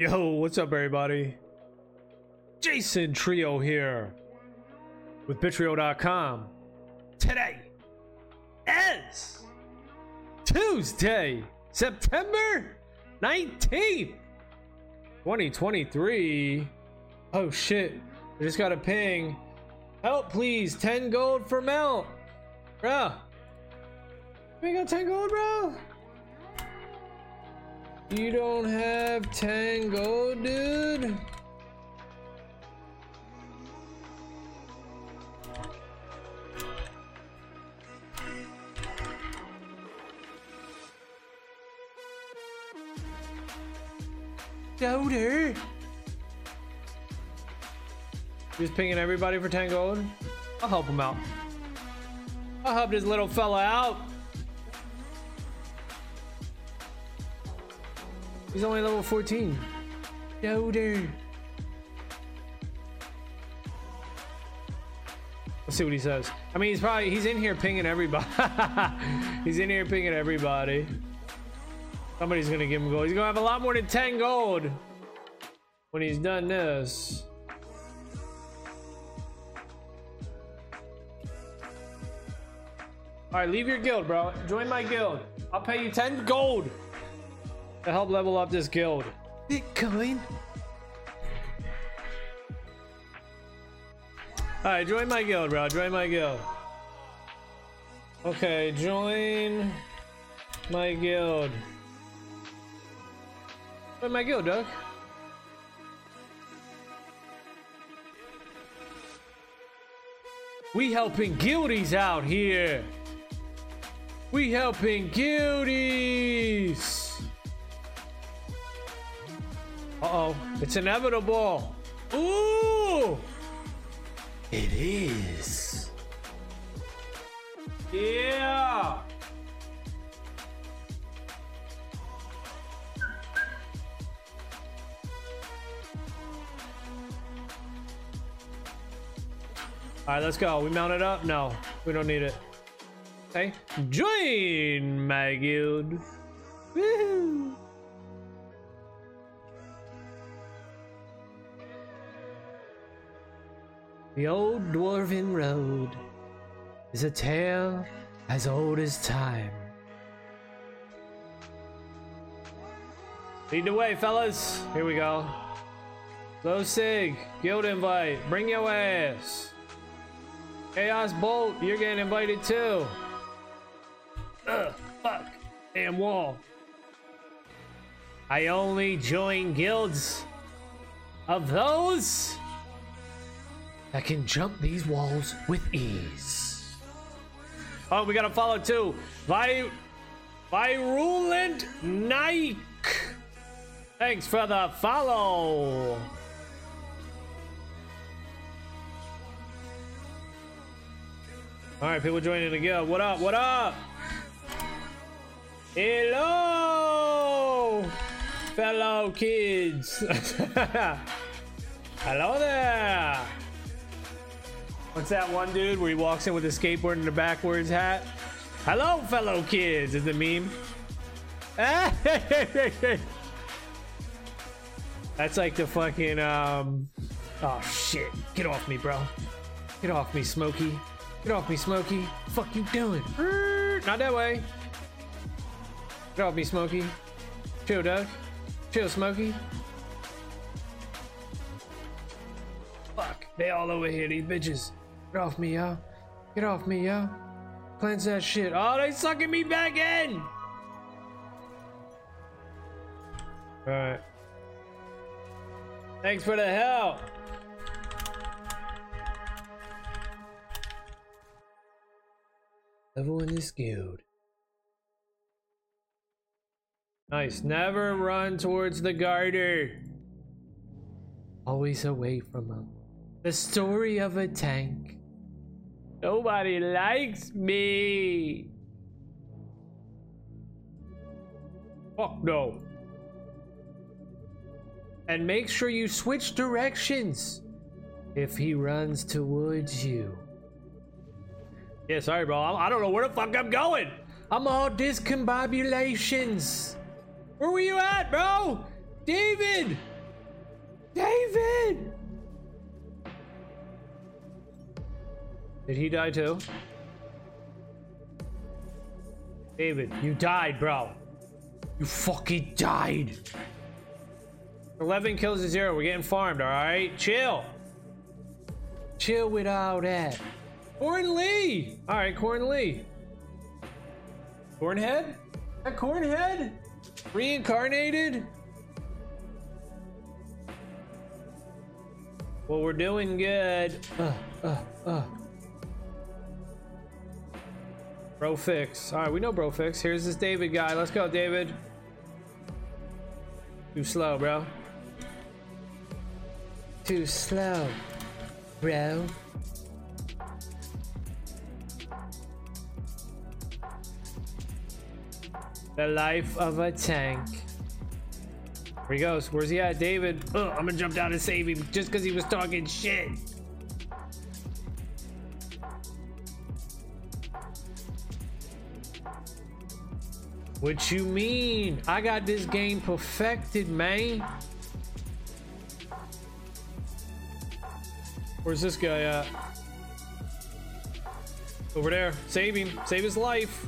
Yo, what's up, everybody? Jason Trio here with Bittrio.com. Today is Tuesday, September 19th, 2023. Oh shit, I just got a ping. Help, please. 10 gold for Mel. Bruh. We got 10 gold, bro? You don't have 10 gold, dude? Doder. Just pinging everybody for 10 gold. I'll help him out. I'll help this little fella out. He's only level 14. Doder. Let's see what he says. I mean, he's probably he's in here pinging everybody. he's in here pinging everybody. Somebody's gonna give him gold. He's gonna have a lot more than 10 gold when he's done this. All right, leave your guild, bro. Join my guild. I'll pay you 10 gold to help level up this guild. Bitcoin. All right, join my guild, bro. Join my guild. Okay, join my guild. Join my guild, Doug. We helping guildies out here. We helping guildies. Uh-oh, it's inevitable. Ooh! It is. Yeah! All right, let's go. We mount it up? No, we don't need it. Okay, join my guild. Woohoo! The old dwarven road is a tale as old as time. Lead the way, fellas. Here we go. Low Sig, guild invite. Bring your ass. Chaos Bolt, you're getting invited too. Ugh, fuck. Damn wall. I only join guilds of those that can jump these walls with ease. Oh, we gotta follow too. Vi Virulent Nike. Thanks for the follow. All right, people joining the guild. What up? What up? Hello, fellow kids. Hello there. What's that one dude where he walks in with a skateboard and a backwards hat? Hello, fellow kids, is the meme. That's like the fucking um Oh shit. Get off me, bro. Get off me, Smokey. Get off me, Smokey. Fuck you doing? Not that way. Get off me, Smokey. Chill, Doug. Chill, Smokey. Fuck. They all over here, these bitches. Get off me, yo. Get off me, yo. Cleanse that shit. Oh, they sucking me back in. Alright. Thanks for the help. Level in this guild. Nice. Never run towards the garter. Always away from him. The story of a tank. Nobody likes me. Fuck no. And make sure you switch directions if he runs towards you. Yeah, sorry, bro. I don't know where the fuck I'm going. I'm all discombobulations. Where were you at, bro? David! David! Did he die too? David, you died, bro. You fucking died. 11 kills to zero. We're getting farmed, alright? Chill. Chill with all that. Corn Lee! Alright, Corn Lee. Cornhead? That Cornhead? Reincarnated? Well, we're doing good. Uh, uh, uh. Bro fix. Alright, we know bro fix. Here's this David guy. Let's go, David. Too slow, bro. Too slow, bro. The life of a tank. Here he goes. Where's he at? David. Ugh, I'm gonna jump down and save him just because he was talking shit. What you mean? I got this game perfected, man. Where's this guy at? Over there. Save him. Save his life.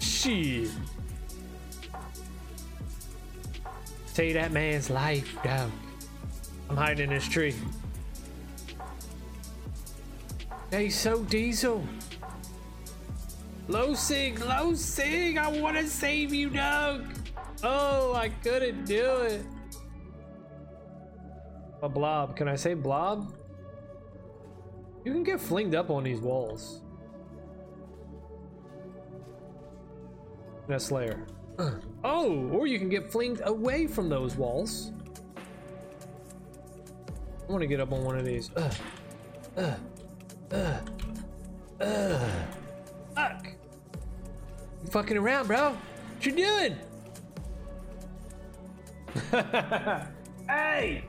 Shit. Save that man's life, dog. I'm hiding in this tree. Hey, so diesel. Low sig. I want to save you, Doug. Oh, I couldn't do it. A blob. Can I say blob? You can get flinged up on these walls. That Slayer. Oh, or you can get flinged away from those walls. I want to get up on one of these. Uh, uh, uh, uh. Fuck! Fucking around, bro? What you doing? hey!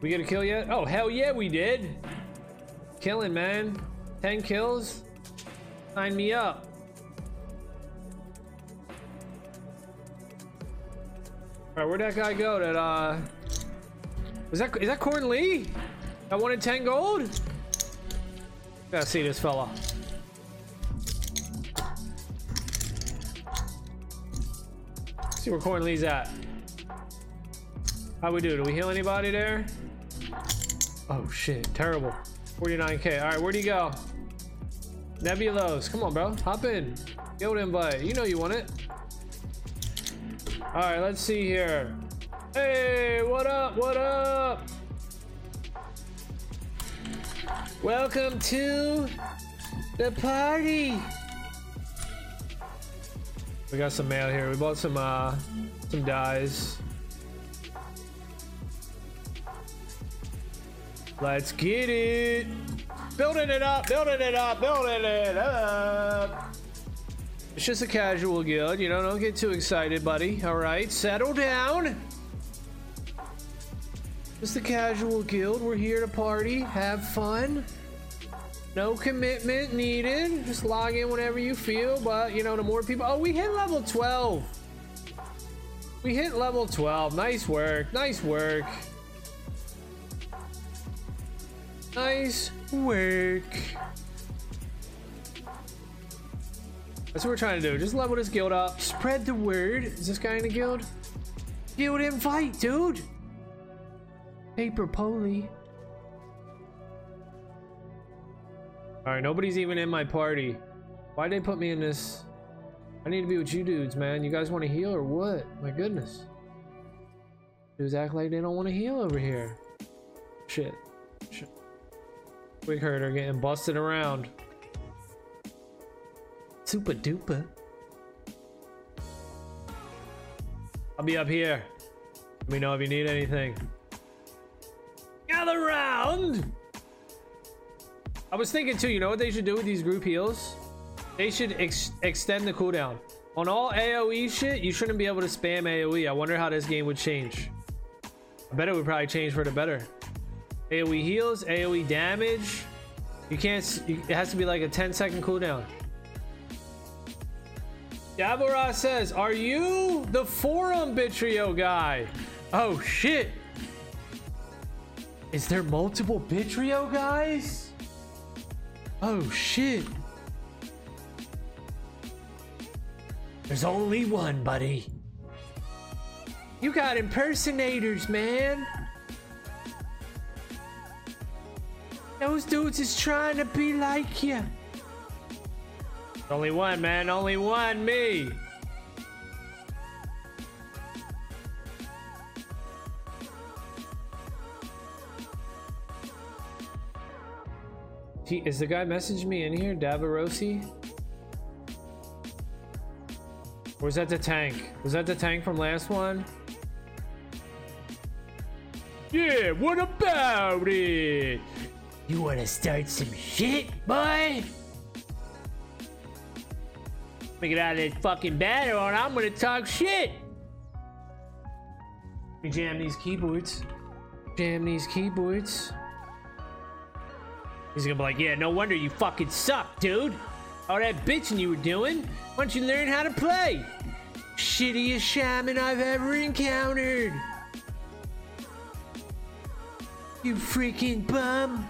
We gonna kill yet? Oh, hell yeah, we did. Killing, man. 10 kills. Sign me up. Alright, where'd that guy go? That, uh... Is that, is that Corn Lee? That one in 10 gold? Gotta see this fella. See where Corn Lee's at. How we do? Do we heal anybody there? Oh shit, terrible. 49k. Alright, where do you go? Nebulos. Come on, bro. Hop in. Guild invite. You know you want it. Alright, let's see here. Hey, what up? What up? Welcome to the party. We got some mail here. We bought some uh some dyes. Let's get it. Building it up, building it up, building it up. It's just a casual guild, you know, don't get too excited, buddy. All right, settle down. Just a casual guild. We're here to party, have fun. No commitment needed. Just log in whenever you feel, but you know, the more people. Oh, we hit level 12. We hit level 12. Nice work. Nice work. Nice work. That's what we're trying to do. Just level this guild up. Spread the word. Is this guy in the guild? Guild invite, dude. Paper Poly. Alright, nobody's even in my party. Why'd they put me in this? I need to be with you dudes, man. You guys want to heal or what? My goodness. Dudes act like they don't want to heal over here. Shit. Shit. Quick herder getting busted around. Super duper. I'll be up here. Let me know if you need anything. Gather round! I was thinking too, you know what they should do with these group heals? They should ex extend the cooldown. On all AoE shit, you shouldn't be able to spam AoE. I wonder how this game would change. I bet it would probably change for the better. AoE heals, AoE damage. You can't, it has to be like a 10 second cooldown. Davora says, Are you the forum Bittrio guy? Oh shit! Is there multiple Bittrio guys? Oh shit! There's only one, buddy. You got impersonators, man. Those dudes is trying to be like you. Only one, man. Only one. Me. Is the guy messaging me in here? Davarosi? Or was that the tank? Was that the tank from last one? Yeah, what about it? You want to start some shit, boy? Let me get out of this fucking battle and I'm gonna talk shit. Jam these keyboards. Jam these keyboards. He's gonna be like, yeah, no wonder you fucking suck, dude. All that bitching you were doing. Why don't you learn how to play? Shittiest shaman I've ever encountered. You freaking bum.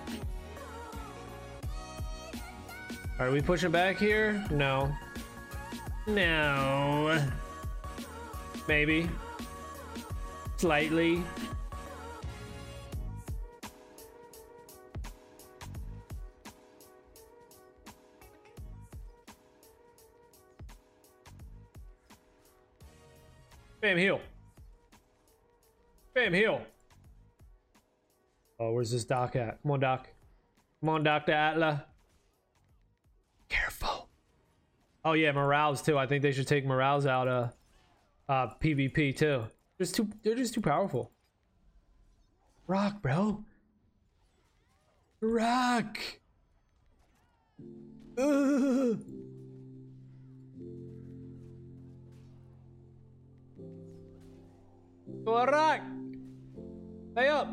Are we pushing back here? No. No. Maybe. Slightly. Bam, heal. Bam, heal. Oh, where's this doc at? Come on, doc. Come on, Dr. Atla. Careful. Oh yeah, morales too. I think they should take morales out of uh, PvP too. Just too, they're just too powerful. Rock, bro. Rock. Ugh. Rock. Stay up.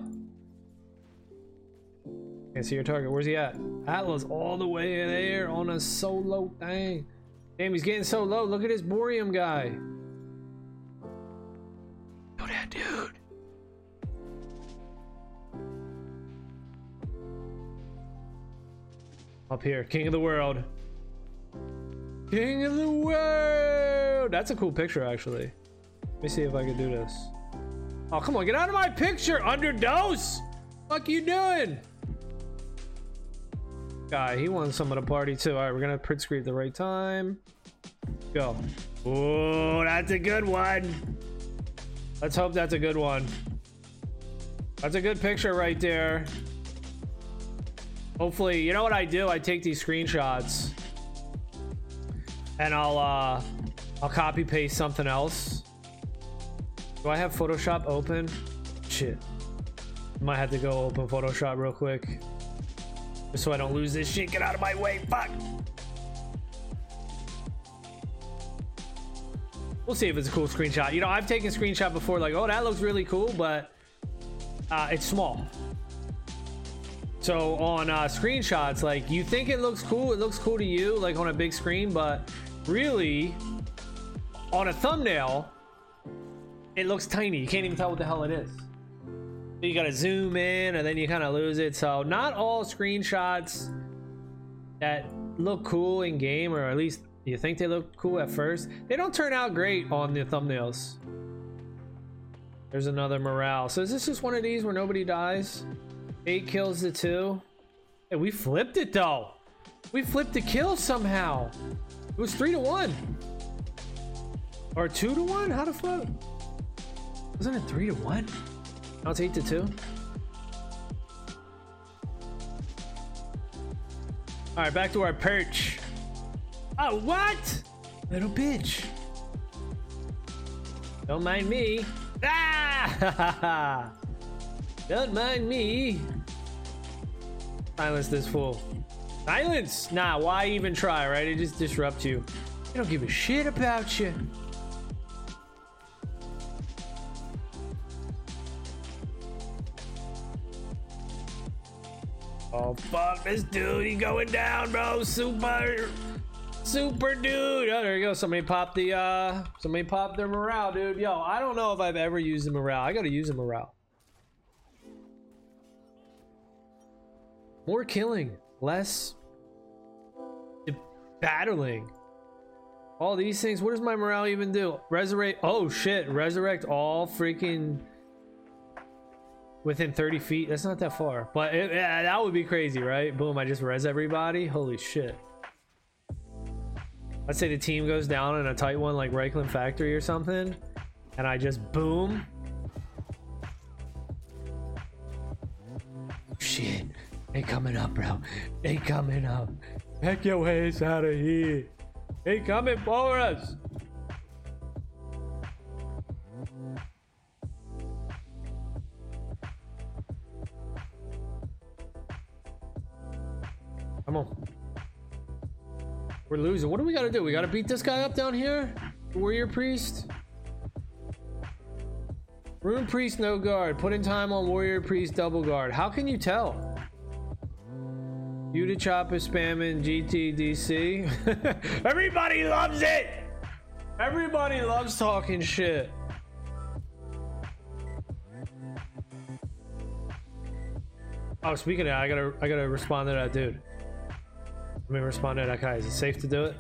Can't see your target. Where's he at? Atlas all the way there on a solo thing. Damn, he's getting so low. Look at this Boreum guy. Yo, that dude. Up here, king of the world. King of the world. That's a cool picture, actually. Let me see if I can do this. Oh, come on, get out of my picture, underdose. Fuck are you doing? guy. He won some of the party too. All right, we're gonna print screen at the right time. Go. Oh, that's a good one. Let's hope that's a good one. That's a good picture right there. Hopefully, you know what I do? I take these screenshots and I'll uh I'll copy paste something else. Do I have Photoshop open? Shit. Might have to go open Photoshop real quick. Just so I don't lose this shit. Get out of my way. Fuck. We'll see if it's a cool screenshot. You know, I've taken screenshot before, like, oh, that looks really cool, but uh, it's small. So on uh, screenshots, like, you think it looks cool, it looks cool to you, like on a big screen, but really, on a thumbnail, it looks tiny. You can't even tell what the hell it is. You gotta zoom in and then you kind of lose it. So not all screenshots that look cool in game or at least you think they look cool at first they don't turn out great on the thumbnails. There's another morale. So is this just one of these where nobody dies? Eight kills the two? And we flipped it though. We flipped the kill somehow. It was three to one. Or two to one? How the fuck wasn't it three to one I'll take the two. All right, back to our perch. Oh, what? Little bitch. Don't mind me. Ah! Don't mind me. Silence this fool. Silence! Nah, why even try, right? It just disrupts you. They don't give a shit about you. Fuck, this dude, he going down, bro. Super. Super dude. Oh, there you go. Somebody popped the uh somebody popped their morale, dude. Yo, I don't know if I've ever used the morale. I gotta use the morale. More killing, less battling. All these things. What does my morale even do? Resurrect. Oh shit! Resurrect all freaking within 30 feet. That's not that far, but it, yeah, that would be crazy, right? Boom! I just res everybody. Holy shit! Let's say the team goes down in a tight one like Reikland Factory or something, and I just boom. Shit! They coming up, bro. They coming up. Heck your ways out of here. They coming for us. Come on. We're losing. What do we gotta do? We gotta beat this guy up down here? Warrior Priest? Rune Priest, no guard. Put in time on Warrior Priest, double guard. How can you tell? You to chop is spamming GTDC. Everybody loves it! Everybody loves talking shit. Oh, speaking of that, I gotta I gotta respond to that dude. Let me respond to guy. Is it safe to do it?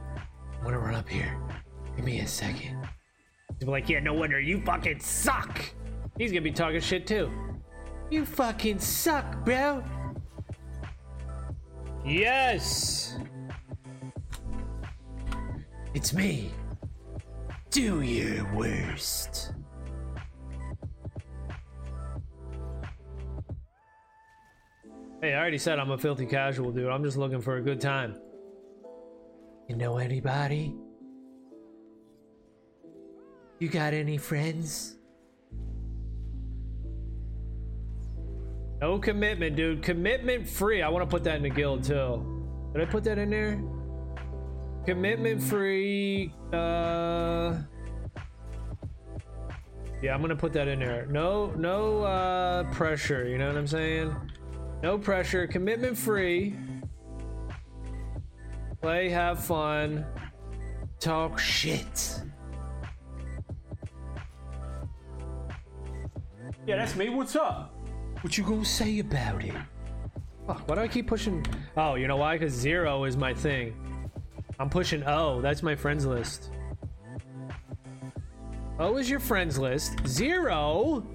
I'm gonna run up here. Give me a second. He's like, yeah, no wonder you fucking suck. He's gonna be talking shit too. You fucking suck, bro. Yes! It's me. Do your worst. Hey, I already said I'm a filthy casual dude. I'm just looking for a good time. You know anybody? You got any friends? No commitment, dude. Commitment free. I want to put that in the guild too. Did I put that in there? Commitment free. Uh. Yeah, I'm gonna put that in there. No, no uh, pressure. You know what I'm saying? No pressure. Commitment free. Play, have fun, talk shit. Yeah, that's me. What's up? What you gonna say about it? Fuck, why do I keep pushing? Oh, you know why? Because zero is my thing. I'm pushing O. That's my friends list. O is your friends list. Zero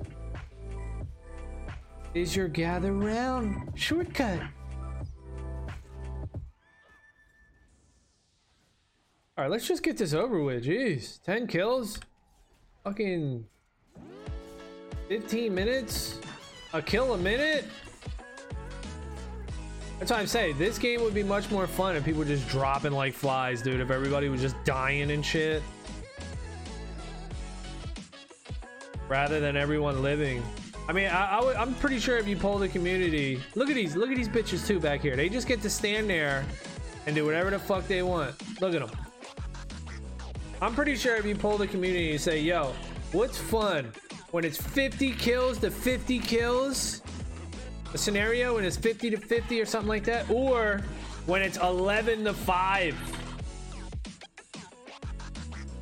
is your gather round shortcut. All right, let's just get this over with. Jeez, 10 kills. Fucking 15 minutes a kill a minute? That's why I'm saying this game would be much more fun if people were just dropping like flies, dude. If everybody was just dying and shit. Rather than everyone living. I mean, I, I am pretty sure if you pull the community, look at these, look at these bitches too back here. They just get to stand there and do whatever the fuck they want. Look at them. I'm pretty sure if you pull the community and say, yo, what's fun? when it's 50 kills to 50 kills, a scenario when it's 50 to 50 or something like that, or when it's 11 to 5.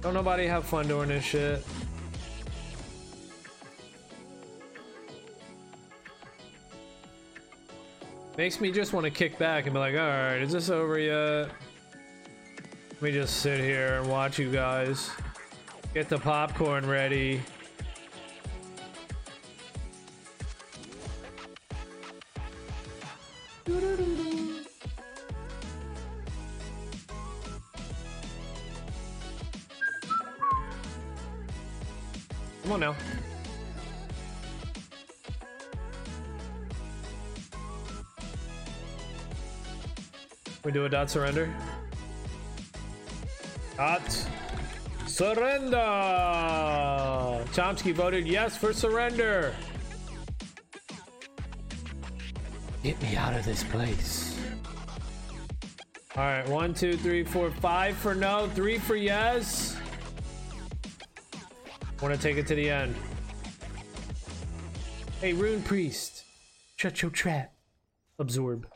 Don't nobody have fun doing this shit. Makes me just want to kick back and be like, alright, is this over yet? Let me just sit here and watch you guys. Get the popcorn ready. Come on now. We do a dot surrender. Dot surrender. Chomsky voted yes for surrender. Get me out of this place. All right, one, two, three, four, five for no, three for yes. Want to take it to the end. Hey, Rune Priest, shut your trap. Absorb.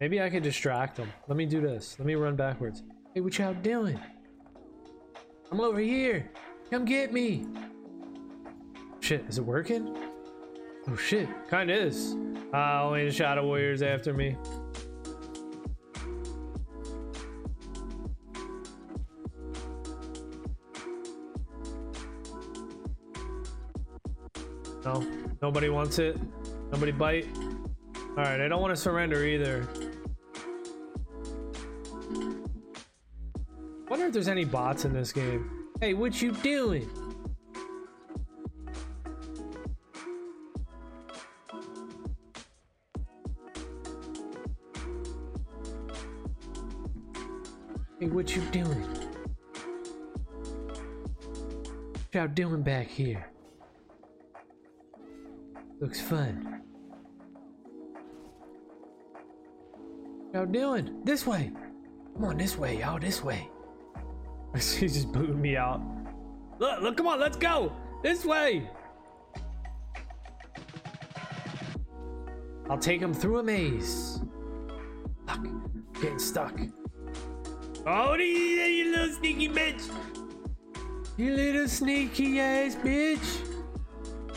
Maybe I could distract them. Let me do this. Let me run backwards. Hey, what y'all doing? I'm over here. Come get me. Shit, is it working? Oh shit, kinda is. Ah, only the Shadow Warriors after me. No, nobody wants it. Nobody bite. All right, I don't want to surrender either. If there's any bots in this game. Hey, what you doing? Hey, what you doing? What y'all doing back here? Looks fun. Y'all doing? This way. Come on, this way, y'all. This way. He's just booting me out. Look, look, come on, let's go. This way. I'll take him through a maze. Fuck, getting stuck. Oh, you, you little sneaky bitch. You little sneaky ass bitch.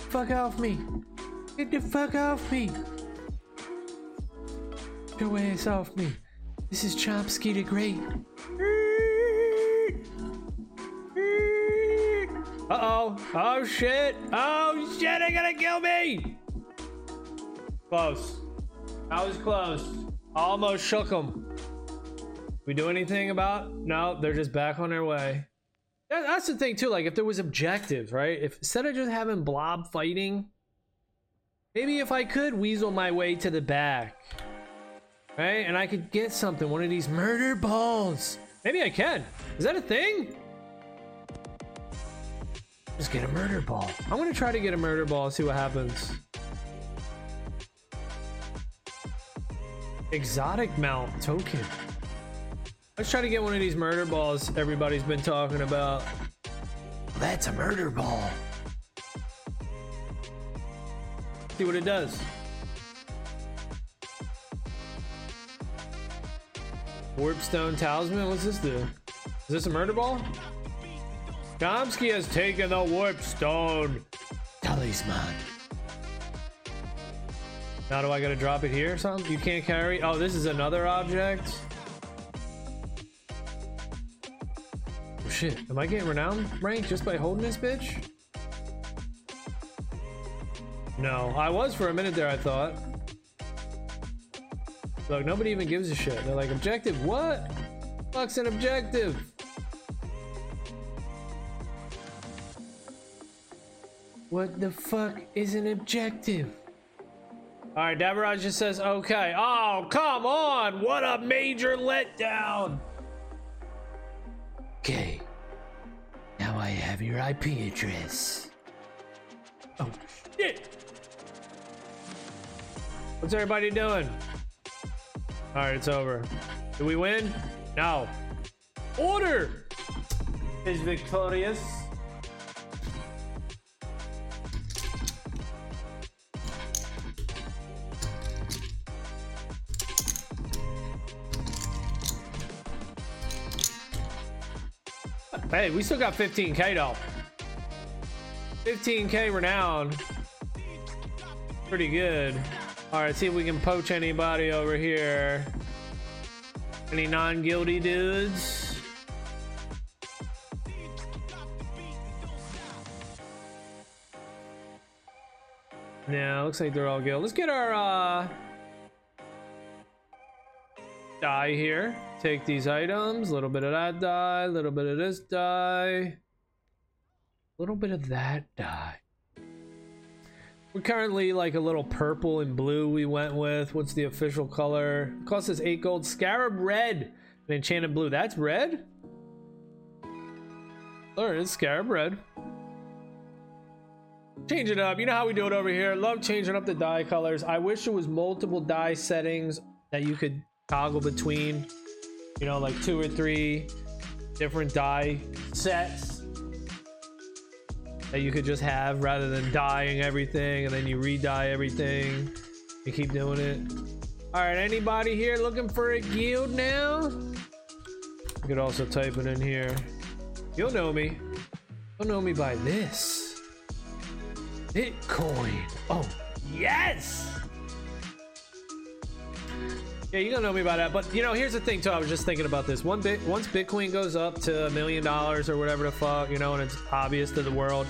Fuck off me. Get the fuck off me. Get your ass off me. This is Chomsky the Great. Oh. Oh shit. Oh shit, they're gonna kill me. Close. I was close. Almost shook them. We do anything about? No, they're just back on their way. That's the thing too. Like, if there was objectives, right? If instead of just having Blob fighting, maybe if I could weasel my way to the back, right, and I could get something, one of these murder balls. Maybe I can. Is that a thing? Just get a murder ball. I'm gonna try to get a murder ball. See what happens. Exotic mount token. Let's try to get one of these murder balls everybody's been talking about. That's a murder ball. See what it does. Warpstone Talisman? What's this do? Is this a murder ball? Chomsky has taken the warp stone Talisman. Now do I gotta drop it here or something? You can't carry? Oh, this is another object? Oh shit, am I getting renown rank just by holding this bitch? No, I was for a minute there, I thought. Look, nobody even gives a shit. They're like, objective, what? Fuck's an objective? What the fuck is an objective? All right, Davaraj just says, okay. Oh, come on. What a major letdown. Okay. Now I have your IP address. Oh, shit. What's everybody doing? All right, it's over. Did we win? No. Order is victorious. Hey, we still got 15k though. 15k renown. Pretty good. All right, see if we can poach anybody over here. Any non-guilty dudes? Yeah, looks like they're all guild. Let's get our uh dye here. Take these items, a little bit of that dye, a little bit of this dye, a little bit of that dye. We're currently like a little purple and blue we went with. What's the official color? It costs us 8 gold. Scarab red and enchanted blue. That's red? Alright, it's scarab red. Change it up. You know how we do it over here. Love changing up the dye colors. I wish there was multiple dye settings that you could toggle between. You know, like two or three different dye sets that you could just have rather than dyeing everything and then you re-dye everything. You keep doing it. All right, anybody here looking for a guild now? You could also type it in here. You'll know me. You'll know me by this. Bitcoin. Oh, yes! Yeah, you don't know me about that. But you know, here's the thing too. I was just thinking about this. One bit once Bitcoin goes up to a million dollars or whatever the fuck, you know, and it's obvious to the world,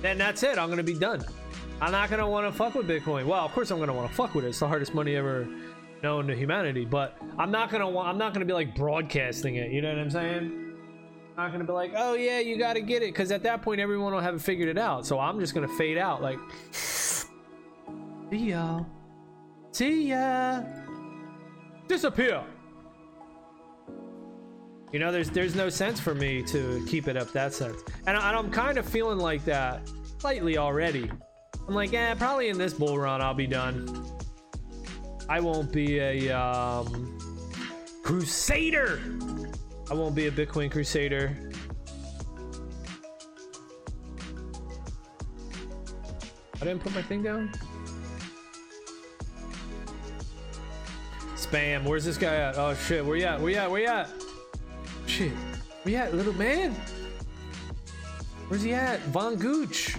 then that's it. I'm gonna be done. I'm not gonna want to fuck with Bitcoin. Well, of course I'm gonna want to fuck with it. It's the hardest money ever known to humanity. But I'm not gonna want. I'm not gonna be like broadcasting it. You know what I'm saying? Not gonna be like, oh yeah, you gotta get it, because at that point everyone will have figured it out. So I'm just gonna fade out. Like, see ya, see ya, disappear. You know, there's there's no sense for me to keep it up that sense, and, I, I'm kind of feeling like that slightly already. I'm like, yeah, probably in this bull run I'll be done. I won't be a um, crusader. I won't be a Bitcoin crusader. I didn't put my thing down. Spam. Where's this guy at? Oh shit. Where you at? Where you at? Where you at? Shit. Where you at, little man? Where's he at? Von Gooch.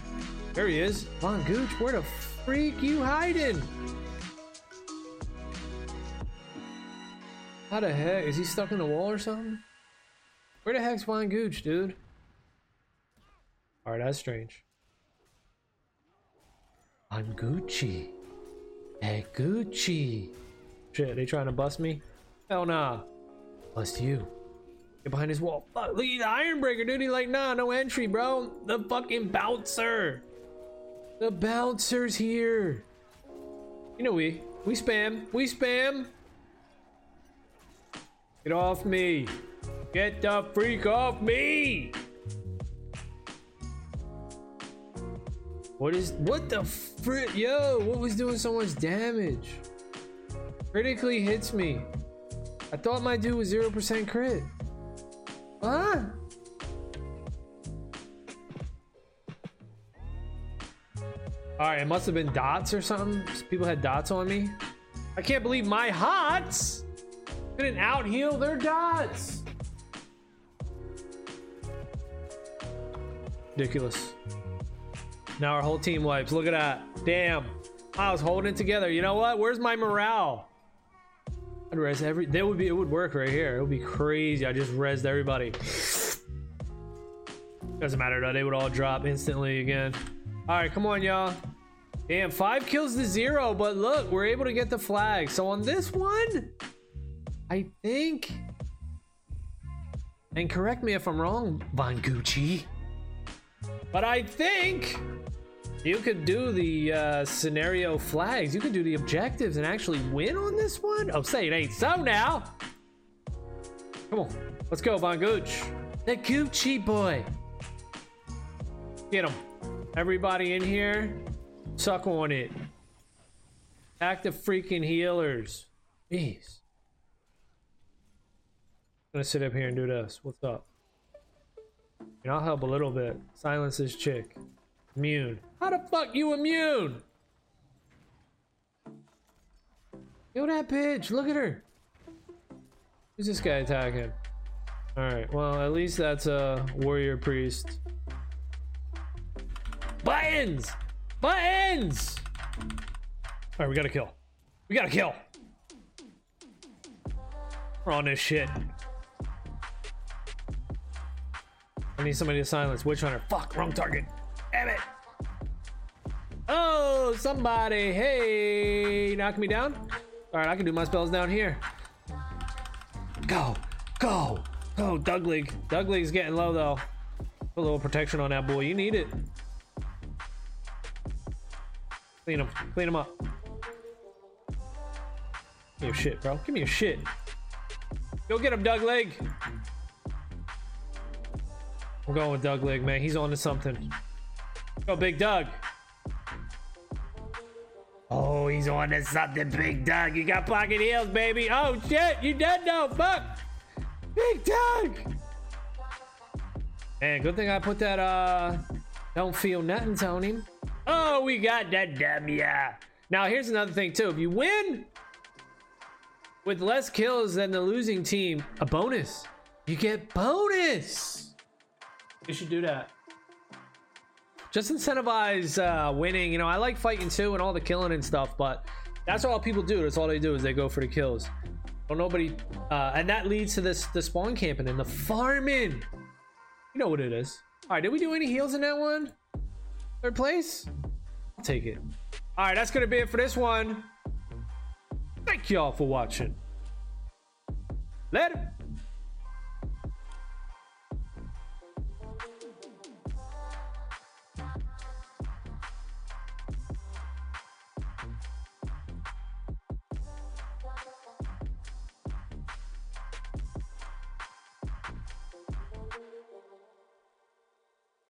There he is. Von Gooch. Where the freak you hiding? How the heck? Is he stuck in the wall or something? Where the heck's Von Gooch, dude? Alright, that's strange. I'm Gucci. Hey, Gucci. Shit, they trying to bust me? Hell nah. Bust you. Get behind his wall. Fuck, look at the Ironbreaker, dude. He like, nah, no entry, bro. The fucking bouncer. The bouncer's here. You know we. We spam. We spam. Get off me. Get the freak off me. What is what the frick? Yo, what was doing so much damage? Critically hits me. I thought my dude was 0% crit. Huh? Alright, it must have been dots or something. People had dots on me. I can't believe my hots couldn't out heal their dots. Ridiculous. Now our whole team wipes. Look at that. Damn. I was holding it together. You know what? Where's my morale? I'd res every. That would be. It would work right here. It would be crazy. I just resed everybody. Doesn't matter though. They would all drop instantly again. All right, come on, y'all. Damn, five kills to zero. But look, we're able to get the flag. So on this one, I think. And correct me if I'm wrong, Von Gucci. But I think you could do the uh, scenario flags. You could do the objectives and actually win on this one. Oh, say it ain't so now. Come on, let's go, Von Gooch. The Gucci boy. Get him. Everybody in here, suck on it. Active freaking healers. Jeez. I'm gonna sit up here and do this. What's up? And I'll help a little bit. Silence this chick. Immune. How the fuck you immune? Yo, that bitch. Look at her. Who's this guy attacking? Alright, well, at least that's a warrior priest. Buttons! Buttons! Alright, we gotta kill. We gotta kill! We're on this shit. I need somebody to silence Witch Hunter. Fuck, wrong target. Damn it. Oh, somebody. Hey, knock me down. All right, I can do my spells down here. Go, go, go, Douglig. Douglig's getting low though. Put a little protection on that boy. You need it. Clean him. Clean him up. Give me your shit, bro. Give me your shit. Go get him, Douglig. I'm going with Douglig, man. He's on to something. Go, Big Doug. Oh, he's on to something, Big Doug. You got pocket heals, baby. Oh, shit. You dead now. Fuck. Big Doug. Man, good thing I put that, uh, don't feel nothing on him. Oh, we got that damn yeah. Now, here's another thing, too. If you win, with less kills than the losing team, a bonus. You get bonus. You should do that. Just incentivize uh, winning. You know, I like fighting too and all the killing and stuff, but that's all people do. That's all they do is they go for the kills. Don't nobody, uh, and that leads to this the spawn camping and the farming. You know what it is. All right, did we do any heals in that one? Third place? I'll take it. All right, that's gonna be it for this one. Thank y'all for watching. Later.